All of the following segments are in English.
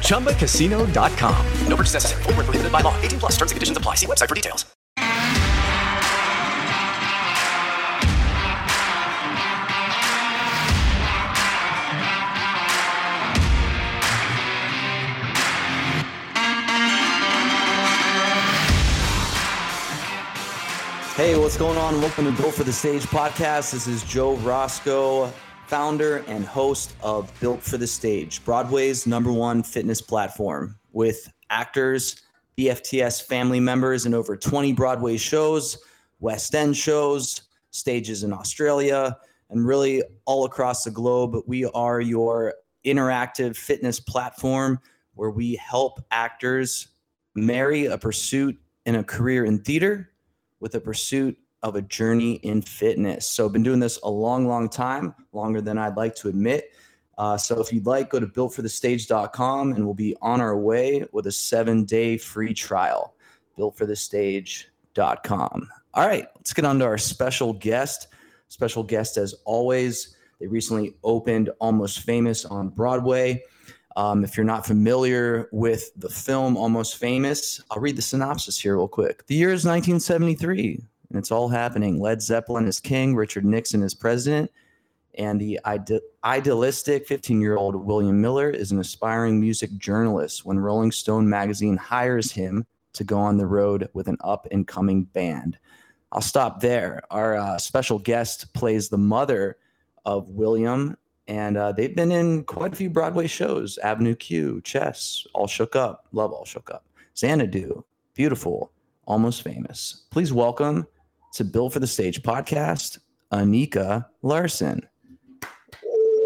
ChumbaCasino.com. No purchase necessary. Full prohibited by law. 18 plus terms and conditions apply. See website for details. Hey, what's going on? Welcome to Go for the Stage podcast. This is Joe Roscoe, founder and host of Built for the Stage, Broadway's number one fitness platform with actors, BFTS family members, and over 20 Broadway shows, West End shows, stages in Australia, and really all across the globe. We are your interactive fitness platform where we help actors marry a pursuit and a career in theater with a pursuit of a journey in fitness. So I've been doing this a long, long time, longer than I'd like to admit. Uh, so if you'd like, go to builtforthestage.com and we'll be on our way with a seven day free trial. Builtforthestage.com. All right, let's get on to our special guest. Special guest, as always, they recently opened Almost Famous on Broadway. Um, if you're not familiar with the film Almost Famous, I'll read the synopsis here real quick. The year is 1973, and it's all happening. Led Zeppelin is king, Richard Nixon is president, and the ide- idealistic 15 year old William Miller is an aspiring music journalist when Rolling Stone magazine hires him to go on the road with an up and coming band. I'll stop there. Our uh, special guest plays the mother of William and uh, they've been in quite a few Broadway shows: Avenue Q, Chess, All Shook Up, Love All Shook Up, Xanadu, Beautiful, Almost Famous. Please welcome to Built for the Stage podcast, Anika Larsen.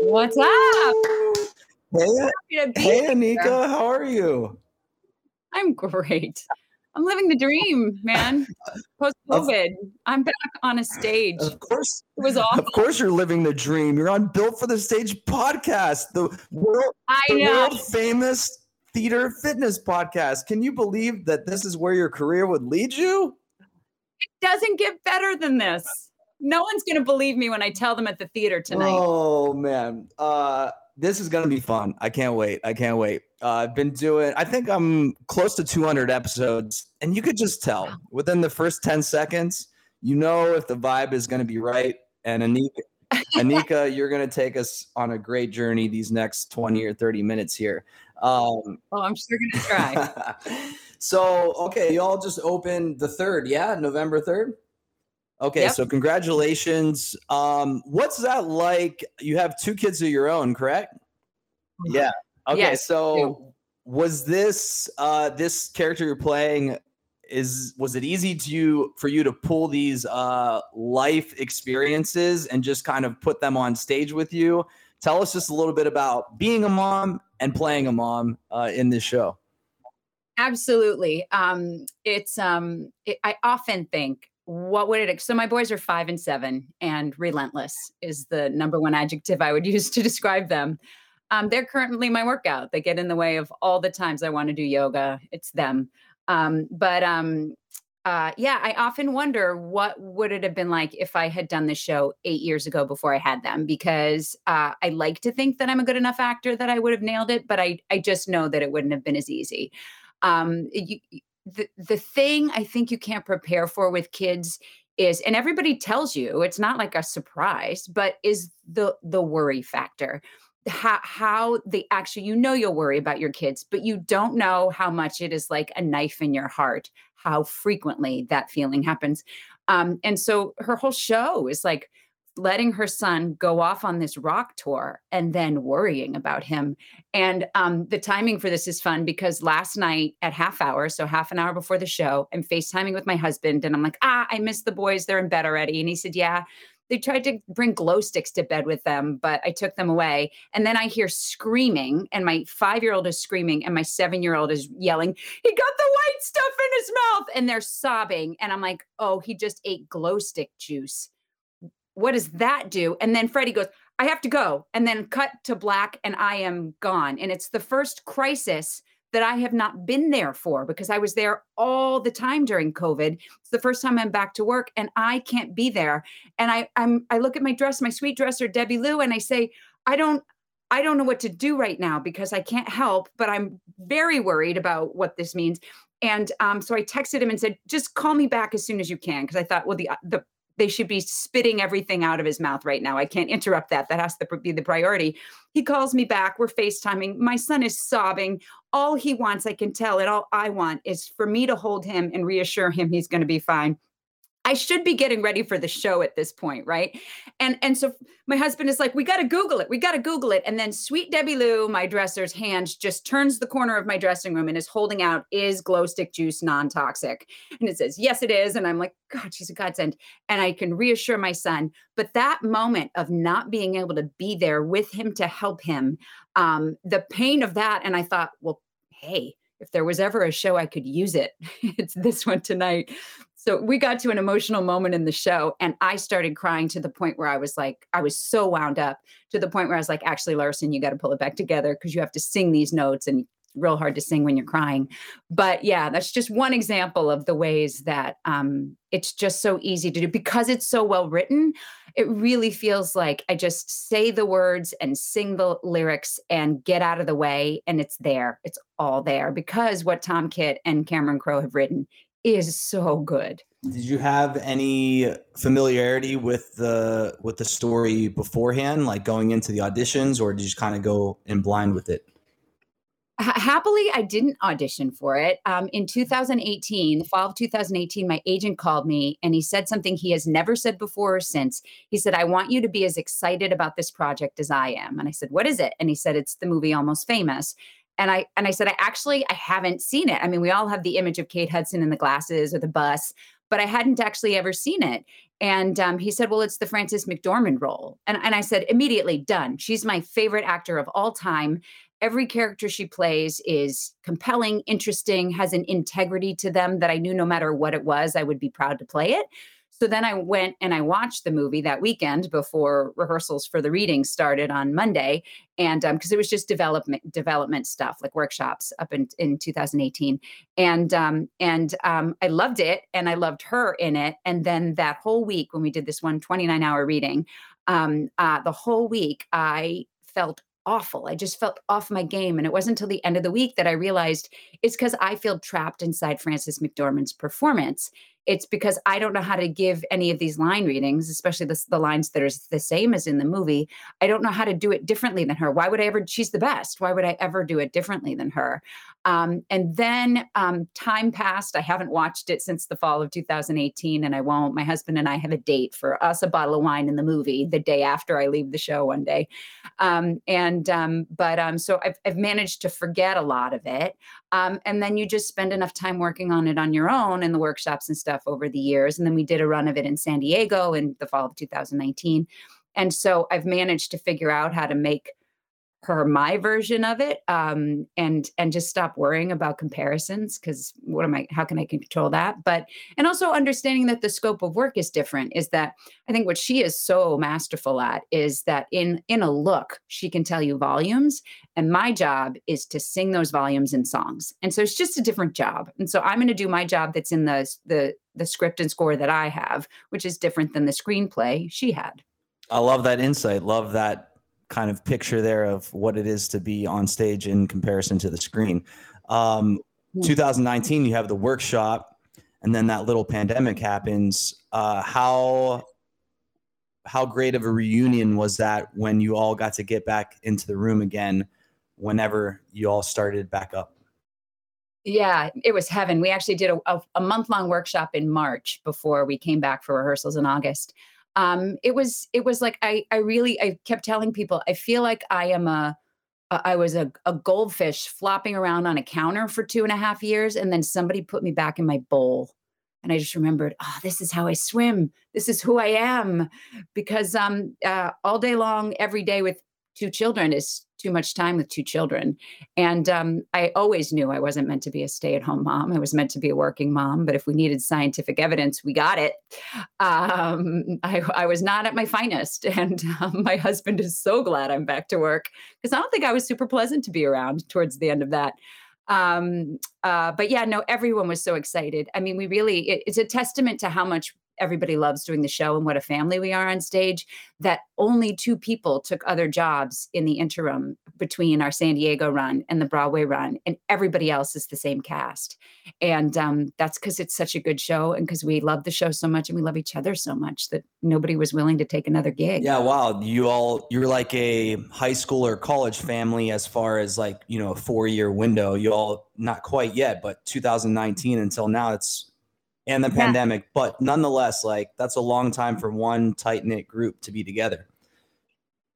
What's up? Hey, hey Anika, how are you? I'm great. I'm living the dream, man. Post COVID, I'm back on a stage. Of course, it was awesome. Of course, you're living the dream. You're on Built for the Stage podcast, the world, the world famous theater fitness podcast. Can you believe that this is where your career would lead you? It doesn't get better than this. No one's going to believe me when I tell them at the theater tonight. Oh man, uh, this is gonna be fun. I can't wait. I can't wait. Uh, I've been doing. I think I'm close to 200 episodes, and you could just tell within the first 10 seconds, you know if the vibe is gonna be right. And Anika, Anika, you're gonna take us on a great journey these next 20 or 30 minutes here. Um, oh, I'm sure gonna try. so okay, y'all just opened the third, yeah, November 3rd. Okay, Yep. so congratulations. Um, what's that like? You have two kids of your own, correct? Yeah. Okay, Yes, so was this uh this character you're playing is was it easy to you for you to pull these uh life experiences and just kind of put them on stage with you? Tell us just a little bit about being a mom and playing a mom uh, in this show. Absolutely. Um, it's um, it, I often think, what would it? So my boys are five and seven, and relentless is the number one adjective I would use to describe them. Um, they're currently my workout. They get in the way of all the times I want to do yoga. It's them. Um, but um, uh, yeah, I often wonder what would it have been like if I had done the show eight years ago before I had them, because uh, I like to think that I'm a good enough actor that I would have nailed it, but I I just know that it wouldn't have been as easy. Um, you, the the thing I think you can't prepare for with kids is, and everybody tells you it's not like a surprise, but is the the worry factor. how how they actually you know you'll worry about your kids but you don't know how much it is like a knife in your heart how frequently that feeling happens um and so her whole show is like letting her son go off on this rock tour and then worrying about him and um the timing for this is fun because last night at half hour so half an hour before the show i'm facetiming with my husband and i'm like ah i miss the boys they're in bed already and he said yeah they tried to bring glow sticks to bed with them, but I took them away. And then I hear screaming, and my five year old is screaming, and my seven year old is yelling, He got the white stuff in his mouth. And they're sobbing. And I'm like, Oh, he just ate glow stick juice. What does that do? And then Freddie goes, I have to go. And then cut to black, and I am gone. And it's the first crisis that I have not been there for because I was there all the time during COVID. It's the first time I'm back to work and I can't be there. And I I'm I look at my dress, my sweet dresser, Debbie Lou, and I say, I don't I don't know what to do right now because I can't help, but I'm very worried about what this means. And um, so I texted him and said, just call me back as soon as you can. Cause I thought, well, the, the they should be spitting everything out of his mouth right now. I can't interrupt that. That has to be the priority. He calls me back. We're FaceTiming. My son is sobbing. All he wants, I can tell, and all I want is for me to hold him and reassure him he's going to be fine. I should be getting ready for the show at this point, right? And and so my husband is like, we got to Google it. We got to Google it. And then sweet Debbie Lou, my dresser's hand just turns the corner of my dressing room and is holding out, is glow stick juice non-toxic? And it says, yes, it is. And I'm like, God, she's a godsend. And I can reassure my son. But that moment of not being able to be there with him to help him, um, the pain of that. And I thought, well, hey, if there was ever a show I could use it, it's this one tonight. So we got to an emotional moment in the show, and I started crying to the point where I was like, I was so wound up to the point where I was like, actually, Larsen, you got to pull it back together because you have to sing these notes and real hard to sing when you're crying. But yeah, that's just one example of the ways that um, it's just so easy to do because it's so well written. It really feels like I just say the words and sing the lyrics and get out of the way, and it's there. It's all there because what Tom Kitt and Cameron Crowe have written is so good. Did you have any familiarity with the with the story beforehand, like going into the auditions, or did you just kind of go in blind with it? happily i didn't audition for it. Um, in 2018 the fall of 2018 my agent called me and he said something he has never said before or since. He said i want you to be as excited about this project as i am. And i said what is it? And he said it's the movie almost famous and I and I said, I actually I haven't seen it. I mean, we all have the image of Kate Hudson in the glasses or the bus, but I hadn't actually ever seen it. And um, he said, Well, it's the Frances McDormand role. And, and I said, immediately done. She's my favorite actor of all time. Every character she plays is compelling, interesting, has an integrity to them that I knew no matter what it was, I would be proud to play it. So then I went and I watched the movie that weekend before rehearsals for the reading started on Monday, and because um, it was just development development stuff like workshops up in in 2018, and um, and um, I loved it, and I loved her in it, and then that whole week when we did this one 29 hour reading, um, uh, the whole week I felt awful. I just felt off my game. And it wasn't until the end of the week that I realized it's because I feel trapped inside Frances McDormand's performance it's because I don't know how to give any of these line readings, especially the, the lines that are the same as in the movie. I don't know how to do it differently than her. Why would I ever? She's the best. Why would I ever do it differently than her? Um, and then um, time passed. I haven't watched it since the fall of 2018, and I won't. My husband and I have a date for us a bottle of wine in the movie the day after I leave the show one day. Um, and um, but um, so I've, I've managed to forget a lot of it. Um, and then you just spend enough time working on it on your own in the workshops and stuff over the years. And then we did a run of it in San Diego in the fall of 2019. And so I've managed to figure out how to make her my version of it um, and and just stop worrying about comparisons because what am i how can i control that? But and also understanding that the scope of work is different is that i think what she is so masterful at is that in in a look she can tell you volumes and my job is to sing those volumes in songs. And so it's just a different job. And so i'm going to do my job that's in the the the script and score that i have which is different than the screenplay she had. I love that insight love that kind of picture there of what it is to be on stage in comparison to the screen. Um, hmm. 2019, you have the workshop, and then that little pandemic happens. Uh, how how great of a reunion was that when you all got to get back into the room again whenever you all started back up? Yeah, it was heaven. We actually did a, a, a month long workshop in March before we came back for rehearsals in August. Um, it was it was like I I really I kept telling people I feel like I am a I was a, a goldfish flopping around on a counter for two and a half years, and then somebody put me back in my bowl, and I just remembered, oh, this is how I swim. This is who I am, because um, uh, all day long, every day with two children is too much time with two children. And um, I always knew I wasn't meant to be a stay at home mom. I was meant to be a working mom. But if we needed scientific evidence, we got it. Um, I, I, was not at my finest. And um, my husband is so glad I'm back to work because I don't think I was super pleasant to be around towards the end of that. Um, uh, but yeah, no, everyone was so excited. I mean, we really, it, it's a testament to how much everybody loves doing the show and what a family we are on stage that only two people took other jobs in the interim between our San Diego run and the Broadway run, and everybody else is the same cast. And um, that's because it's such a good show and because we love the show so much and we love each other so much that nobody was willing to take another gig. Yeah, wow. You all, you're like a high school or college family as far as like, you know, a four year window. You all, not quite yet, but 2019 until now, it's and the yeah. pandemic. But nonetheless, like that's a long time for one tight knit group to be together.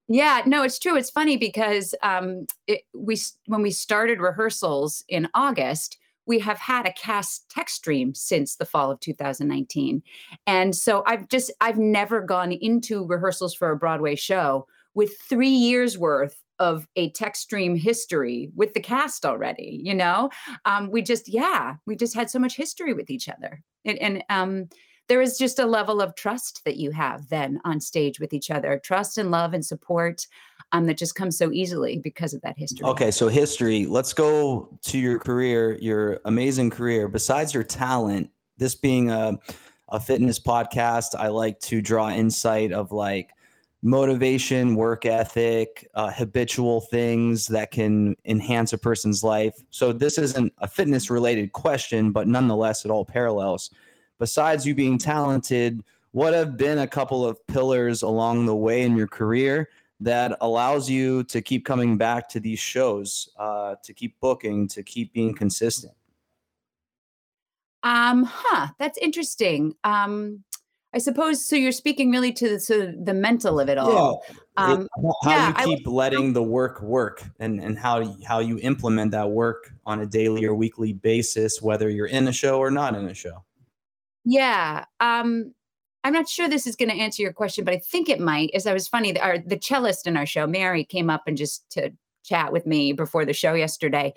Yeah, no, it's true. It's funny because um, it, we when we started rehearsals in August, we have had a cast text stream since the fall of 2019, and so I've just I've never gone into rehearsals for a Broadway show with three years worth of a text stream history with the cast already you know? Um, we just yeah we just had so much history with each other. And, and um, there is just a level of trust that you have then on stage with each other trust and love and support um, that just comes so easily because of that history. Okay so history let's go to your career your amazing career. Besides your talent this being a, a fitness podcast i like to draw insight of like motivation, work ethic, uh, habitual things that can enhance a person's life. So, this isn't a fitness related question, but nonetheless, it all parallels. Besides you being talented, what have been a couple of pillars along the way in your career that allows you to keep coming back to these shows, uh, to keep booking, to keep being consistent? Um, huh, that's interesting. Um, I suppose so. You're speaking really to the, so the mental of it all. Yeah. Um, how yeah, you keep letting the work work, and and how how you implement that work on a daily or weekly basis, whether you're in a show or not in a show. Yeah. Um, I'm not sure this is going to answer your question, but I think it might. As I was funny, our the cellist in our show, Mary, came up and just to chat with me before the show yesterday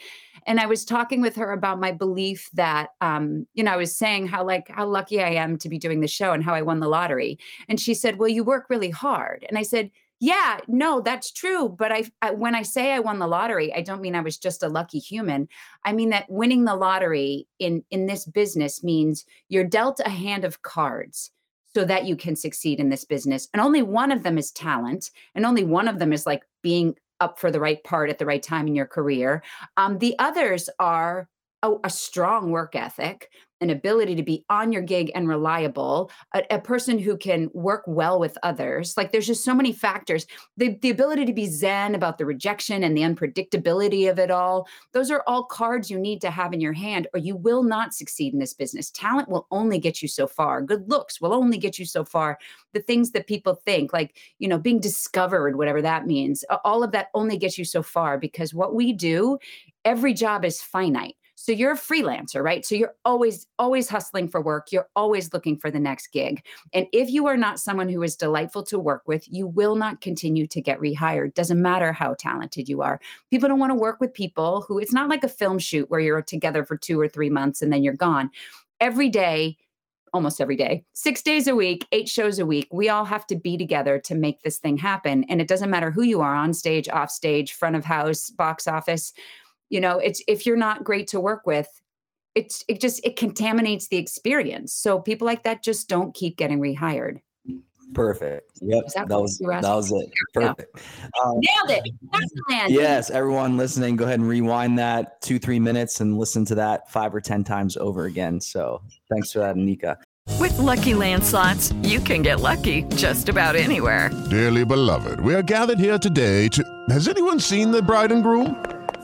and i was talking with her about my belief that um, you know i was saying how like how lucky i am to be doing the show and how i won the lottery and she said well you work really hard and i said yeah no that's true but I, I when i say i won the lottery i don't mean i was just a lucky human i mean that winning the lottery in in this business means you're dealt a hand of cards so that you can succeed in this business. And only one of them is talent, and only one of them is like being up for the right part at the right time in your career. Um, the others are a, a, strong work ethic, an ability to be on your gig and reliable, a, a, person who can work well with others. Like there's just so many factors. The, the ability to be zen about the rejection and the unpredictability of it all. Those are all cards you need to have in your hand, or you will not succeed in this business. Talent will only get you so far. Good looks will only get you so far. The things that people think, like, you know, being discovered, whatever that means, all of that only gets you so far because what we do, every job is finite so you're a freelancer, right? So you're always, always hustling for work. You're always looking for the next gig. And if you are not someone who is delightful to work with, you will not continue to get rehired. Doesn't matter how talented you are. People don't want to work with people who it's not like a film shoot where you're together for two or three months and then you're gone. Every day, almost every day, six days a week, eight shows a week. We all have to be together to make this thing happen. And it doesn't matter who you are on stage, off stage, front of house, box office you know it's if you're not great to work with it's it just it contaminates the experience. So people like that just don't keep getting rehired. Perfect. Yep that, that was that was it. Perfect. Um, nailed it. Yes everyone listening go ahead and rewind that two three minutes and listen to that five or ten times over again. So thanks for that anika. With Lucky Land slots, you can get lucky just about anywhere. Dearly beloved, we are gathered here today to. Has anyone seen the bride and groom?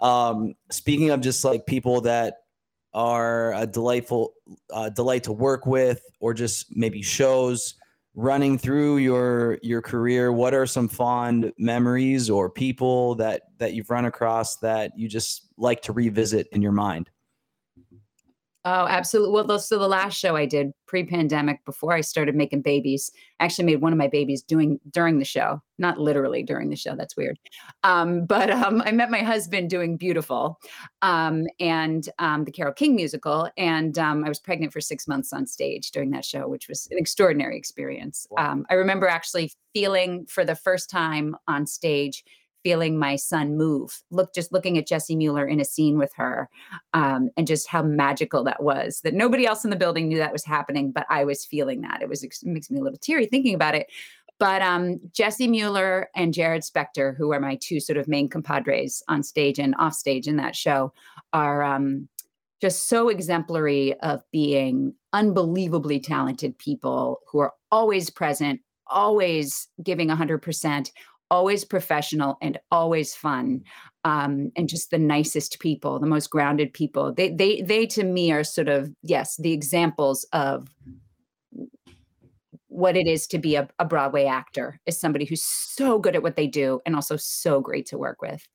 Um, speaking of just like people that are a delightful uh, delight to work with, or just maybe shows running through your your career what are some fond memories or people that that you've run across that you just like to revisit in your mind Oh, absolutely. Well, so the last show I did pre-pandemic, before I started making babies, I actually made one of my babies doing during the show, not literally during the show. That's weird. Um, but um, I met my husband doing "Beautiful" um, and um, the Carole King musical, and um, I was pregnant for six months on stage during that show, which was an extraordinary experience. Um, I remember actually feeling for the first time on stage feeling my son move look just looking at jessie mueller in a scene with her um, and just how magical that was that nobody else in the building knew that was happening but i was feeling that. It was it makes me a little teary thinking about it. But um, jessie mueller and jarrod spector who are my two sort of main compadres on stage and off stage in that show are um, just so exemplary of being unbelievably talented people who are always present always giving 100% always professional and always fun um, and just the nicest people the most grounded people. They they they to me are sort of yes the examples of what it is to be a, a broadway actor is somebody who's so good at what they do and also so great to work with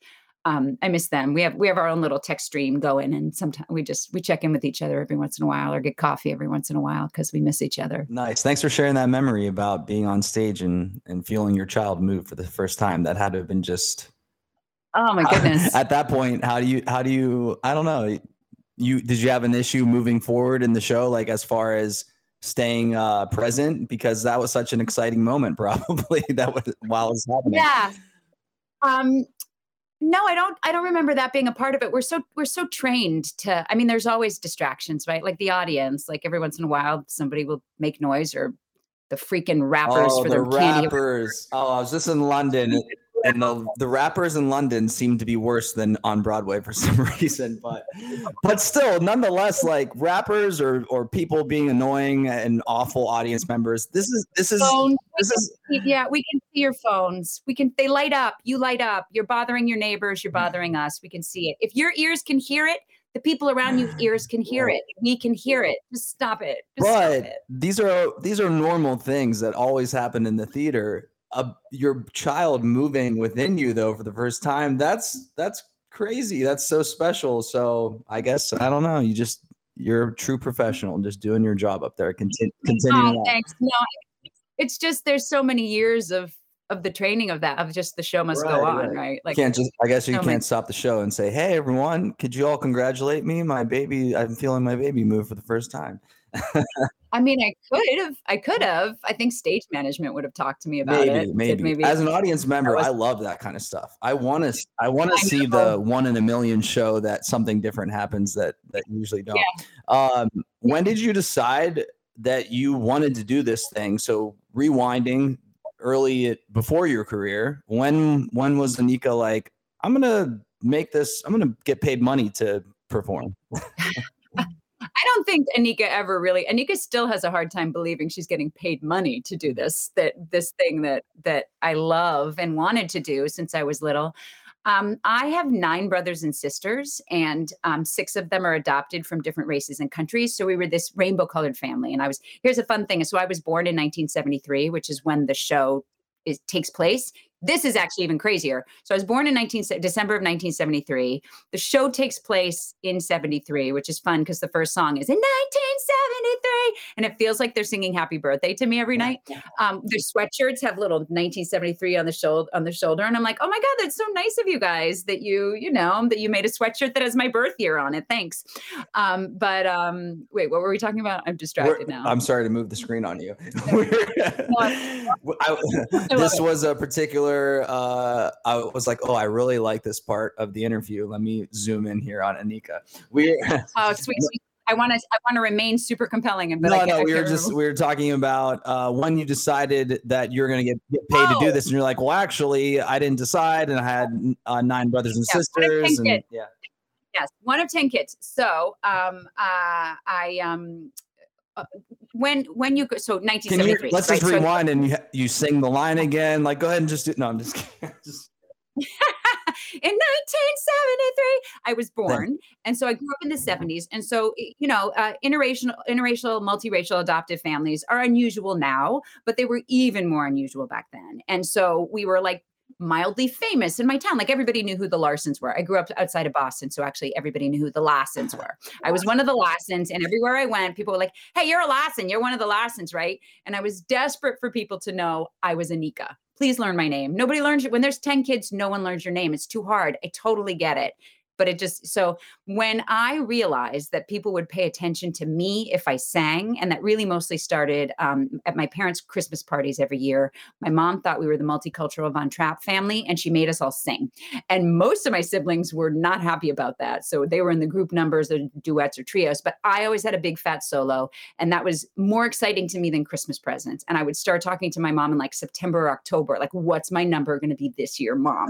um, I miss them. We have we have our own little text stream going, and sometimes we just we check in with each other every once in a while, or get coffee every once in a while because we miss each other. Nice. Thanks for sharing that memory about being on stage and and feeling your child move for the first time. That had to have been just. Oh my goodness! At that point, how do you how do you I don't know you did you have an issue moving forward in the show like as far as staying uh present because that was such an exciting moment probably that was while it's happening. Yeah. Um, no i don't i don't remember that being a part of it. We're so we're so trained to i mean there's always distractions right? Like the audience like every once in a while somebody will make noise or the freaking wrappers oh, for the their candy wrappers. Oh, I was just in London, and the the wrappers in London seem to be worse than on Broadway for some reason. But but still, nonetheless, like wrappers or or people being annoying and awful audience members. This is this is this is We can see- yeah we can see your phones. We can they light up. You light up. You're bothering your neighbors. You're mm-hmm. bothering us. We can see it. If your ears can hear it the people around you ears can hear it. We can hear it. Just stop it. Just stop it. these are these are normal things that always happen in the theater. Uh, your child moving within you though for the first time that's that's crazy that's so special so i guess i don't know you just you're a true professional just doing your job up there Contin- continuing Oh, thanks. No, it's just there's so many years of of the training of that of just the show must go on, right. right? you can't just i guess you so can't stop the show and say hey everyone could you all congratulate me my baby i'm feeling my baby move for the first time I mean, I could have, I could have. I think stage management would have talked to me about maybe, it. Maybe. maybe As an audience member, was- I love that kind of stuff. I want to, I want to see the one in a million show that something different happens that that usually don't. Um, when did you decide that you wanted to do this thing? So rewinding early before your career, when when was Anika like, I'm gonna make this, I'm gonna get paid money to perform? I don't think Anika ever really. Anika still has a hard time believing she's getting paid money to do this. That this thing that that I love and wanted to do since I was little. Um, I have nine brothers and sisters, and um, six of them are adopted from different races and countries. So we were this rainbow colored family. And I was here's a fun thing. So I was born in 1973, which is when the show is takes place. This is actually even crazier. So I was born in 19 December of 1973. The show takes place in 73, which is fun because the first song is in 1973, and it feels like they're singing "Happy Birthday" to me every night. Um, their sweatshirts have little 1973 on the shoulder on the shoulder, and I'm like, oh my god, that's so nice of you guys that you you know that you made a sweatshirt that has my birth year on it. Thanks. Um, but um, wait, what were we talking about? I'm distracted We're- now. I'm sorry to move the screen on you. I- this was a particular. Uh, I was like, oh, I really like this part of the interview. Let me zoom in here on Anika. We oh, sweet, sweet. I want to. I want to remain super compelling, but no, no, we were just we were talking about uh, when you decided that you're going to get, get paid to do Oh. this, and you're like, well, actually, I didn't decide, and I had uh, nine brothers and Yeah, one of 10 sisters, and kids. yeah. Yes, one of ten kids. So, um, uh, I um, uh, when when you go, so 1973. you let's right? just So- rewind and you, you sing the line again? Like, go ahead and just do. No, I'm just kidding. Just- in 1973 i was born and so i grew up in the 70s and so you know uh, interracial interracial multiracial adoptive families are unusual now but they were even more unusual back then and so we were like mildly famous in my town like everybody knew who the larsens were i grew up outside of boston so actually everybody knew who the larsens were i was one of the larsens and everywhere i went people were like hey you're a larsen you're one of the larsens right and i was desperate for people to know i was anika please learn my name. Nobody learns it when there's 10 kids, no one learns your name. It's too hard. I totally get it. But it just so when I realized that people would pay attention to me if I sang, and that really mostly started um, at my parents' Christmas parties every year. My mom thought we were the multicultural Von Trapp family, and she made us all sing. And most of my siblings were not happy about that. So they were in the group numbers or duets or trios. But I always had a big fat solo, and that was more exciting to me than Christmas presents. And I would start talking to my mom in like September or October, like, what's my number going to be this year, mom?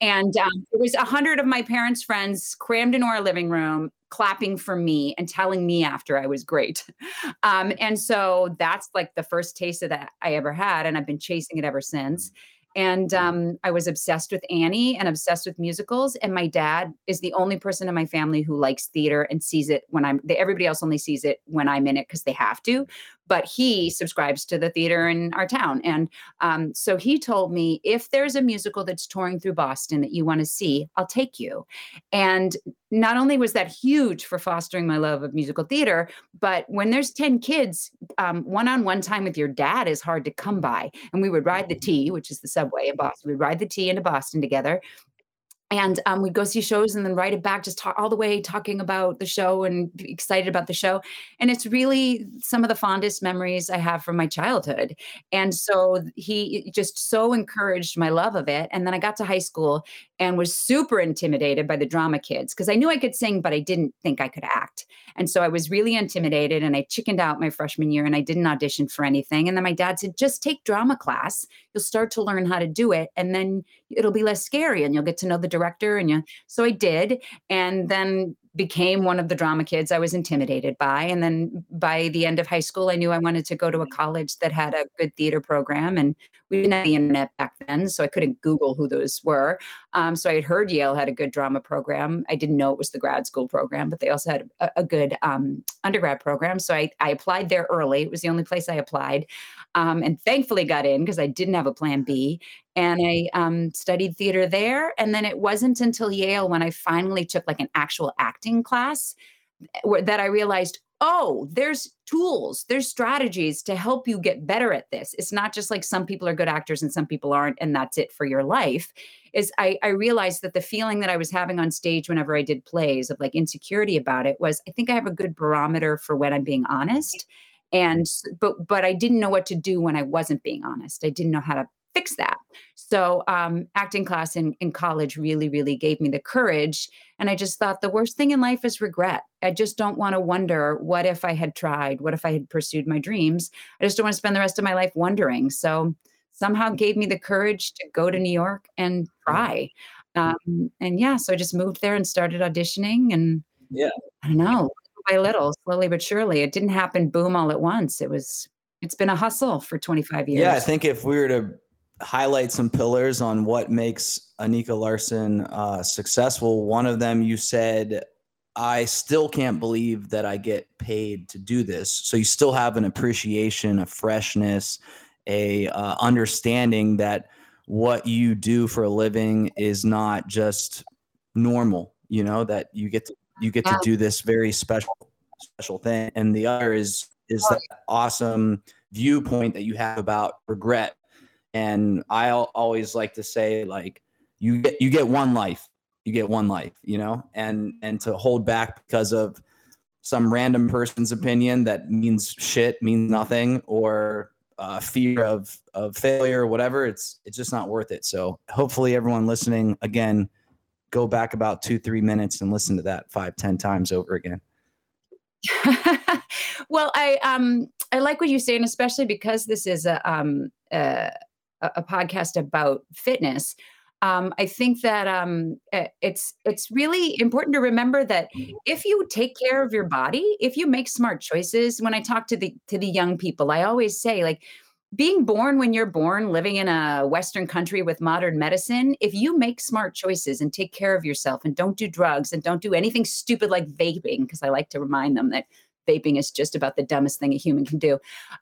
And um, it was a hundred of my parents' friends crammed into our living room, clapping for me and telling me after I was great. Um, and so that's like the first taste of that I ever had, and I've been chasing it ever since. And um, I was obsessed with Annie and obsessed with musicals. And my dad is the only person in my family who likes theater and sees it when I'm. They, everybody else only sees it when I'm in it because they have to. But he subscribes to the theater in our town, and um, so he told me if there's a musical that's touring through Boston that you want to see, I'll take you. And not only was that huge for fostering my love of musical theater, but when there's 10 kids, one on one time with your dad is hard to come by. And we would ride the T, which is the subway in Boston. We'd ride the T into Boston together. And um, we'd go see shows and then write it back, just talk all the way talking about the show and excited about the show. And it's really some of the fondest memories I have from my childhood. And so he just so encouraged my love of it. And then I got to high school and was super intimidated by the drama kids because I knew I could sing, but I didn't think I could act. And so I was really intimidated and I chickened out my freshman year and I didn't audition for anything. And then my dad said, just take drama class. You'll start to learn how to do it and then it'll be less scary and you'll get to know the director. And you, so I did. And then became one of the drama kids I was intimidated by. And then by the end of high school, I knew I wanted to go to a college that had a good theater program. And we didn't have the internet back then, so I couldn't Google who those were. Um, so I had heard Yale had a good drama program. I didn't know it was the grad school program, but they also had a, a good um, undergrad program. So I, I applied there early. It was the only place I applied, um, and thankfully got in because I didn't have a plan B. And I um, studied theater there. And then it wasn't until Yale when I finally took like an actual acting class that I realized, oh, there's tools, there's strategies to help you get better at this. It's not just like some people are good actors and some people aren't, and that's it for your life. Is I, I realized that the feeling that I was having on stage whenever I did plays of like insecurity about it was I think I have a good barometer for when I'm being honest. And but but I didn't know what to do when I wasn't being honest. I didn't know how to fix that. So um, acting class in, in college really, really gave me the courage. And I just thought the worst thing in life is regret. I just don't want to wonder what if I had tried? What if I had pursued my dreams? I just don't want to spend the rest of my life wondering. So somehow gave me the courage to go to New York and try. Um, and yeah, so I just moved there and started auditioning. And Yeah. I don't know, little by little, slowly but surely. It didn't happen boom all at once. It was, it's been a hustle for 25 years. Yeah, I think if we were to highlight some pillars on what makes Anika Larsen uh, successful, one of them you said, I still can't believe that I get paid to do this. So you still have an appreciation, a freshness, a uh, understanding that what you do for a living is not just normal, you know, that you get to you get to do this very special special thing. And the other is is that awesome viewpoint that you have about regret. And I always like to say like you get you get one life. You get one life, you know, and and to hold back because of some random person's opinion that means shit, means nothing, or uh, fear of of failure or whatever, it's it's just not worth it. So hopefully, everyone listening again, go back about two three minutes and listen to that five ten times over again. well, I um I like what you say, and especially because this is a um a, a podcast about fitness um, I think that um, eh, it's it's really important to remember that if you take care of your body, if you make smart choices. When I talk to the to the young people, I always say like being born when you're born, living in a Western country with modern medicine, if you make smart choices and take care of yourself and don't do drugs and don't do anything stupid like vaping, because I like to remind them that vaping is just about the dumbest thing a human can do.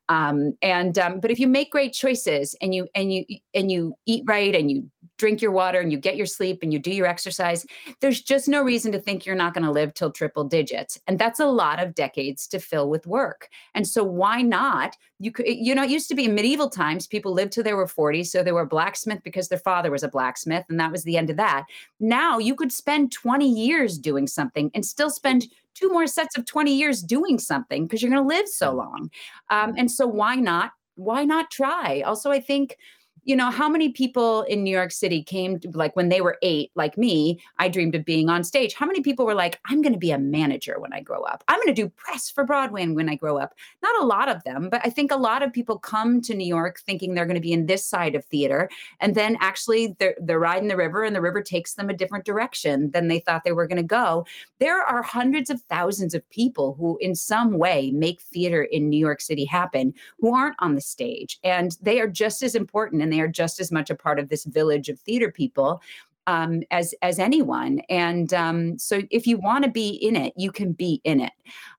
Um, and um, but if you make great choices and you and you and you eat right and you drink your water and you get your sleep and you do your exercise, there's just no reason to think you're not going to live till triple digits. And that's a lot of decades to fill with work. And so why not? You could, you know, it used to be in medieval times, people lived till they were 40. So they were blacksmith because their father was a blacksmith. And that was the end of that. Now you could spend 20 years doing something and still spend two more sets of 20 years doing something because you're going to live so long. Um, and so why not? Why not try? Also, I think you know, how many people in New York City came to, like when they were eight, like me, I dreamed of being on stage. How many people were like, I'm going to be a manager when I grow up? I'm going to do press for Broadway when I grow up? Not a lot of them, but I think a lot of people come to New York thinking they're going to be in this side of theater. And then actually they're, they're riding the river and the river takes them a different direction than they thought they were going to go. There are hundreds of thousands of people who, in some way, make theater in New York City happen who aren't on the stage. And they are just as important and they are just as much a part of this village of theater people um, as as anyone. And um, so, if you want to be in it, you can be in it.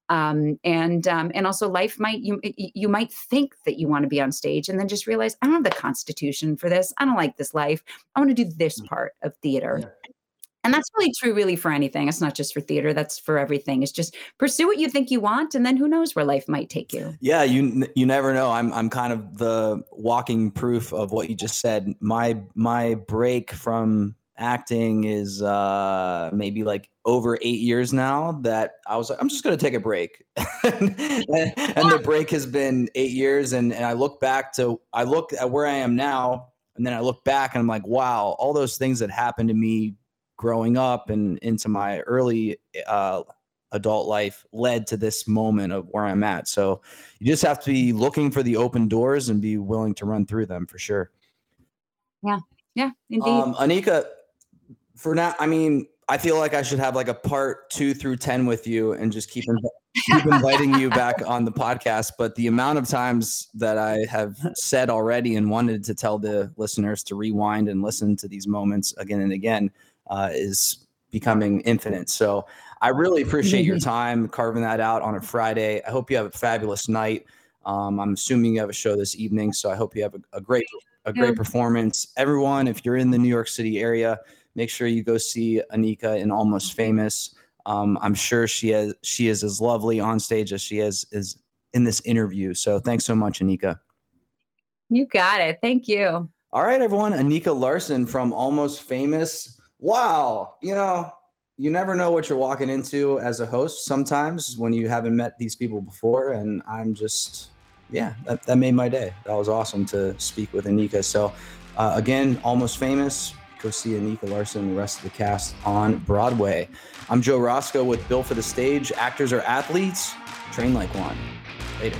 Um, and um, and also, life might you you might think that you want to be on stage, and then just realize I don't have the constitution for this. I don't like this life. I want to do this mm. part of theater. And that's really true, really, for anything. It's not just for theater. That's for everything. It's just pursue what you think you want, and then who knows where life might take you. Yeah, you you never know. I'm I'm kind of the walking proof of what you just said. My my break from acting is uh maybe like over eight years now that I was like, I'm just gonna take a break. and, and the break has been eight years and, and I look back to I look at where I am now and then I look back and I'm like, wow, all those things that happened to me growing up and into my early uh, adult life led to this moment of where I'm at. So you just have to be looking for the open doors and be willing to run through them for sure. Yeah. Yeah, indeed. Um, Anika, for now, I mean, I feel like I should have like a part two through 10 with you and just keep, inv- keep inviting you back on the podcast. But the amount of times that I have said already and wanted to tell the listeners to rewind and listen to these moments again and again uh, is becoming infinite. So I really appreciate your time carving that out on a Friday. I hope you have a fabulous night. Um, I'm assuming you have a show this evening, so I hope you have a, a great a great yeah. performance. Everyone, if you're in the New York City area, make sure you go see Anika in Almost Famous. Um, I'm sure she has she is as lovely on stage as she is is in this interview. So thanks so much, Anika. You got it. Thank you. All right, everyone. Anika Larsen from Almost Famous wow, you know, you never know what you're walking into as a host sometimes when you haven't met these people before. And I'm just, yeah, that, that made my day. That was awesome to speak with Anika. So, uh, again, almost famous. Go see Anika Larsen and the rest of the cast on Broadway. I'm Joe Roscoe with Built for the Stage. Actors are athletes. Train like one. Later.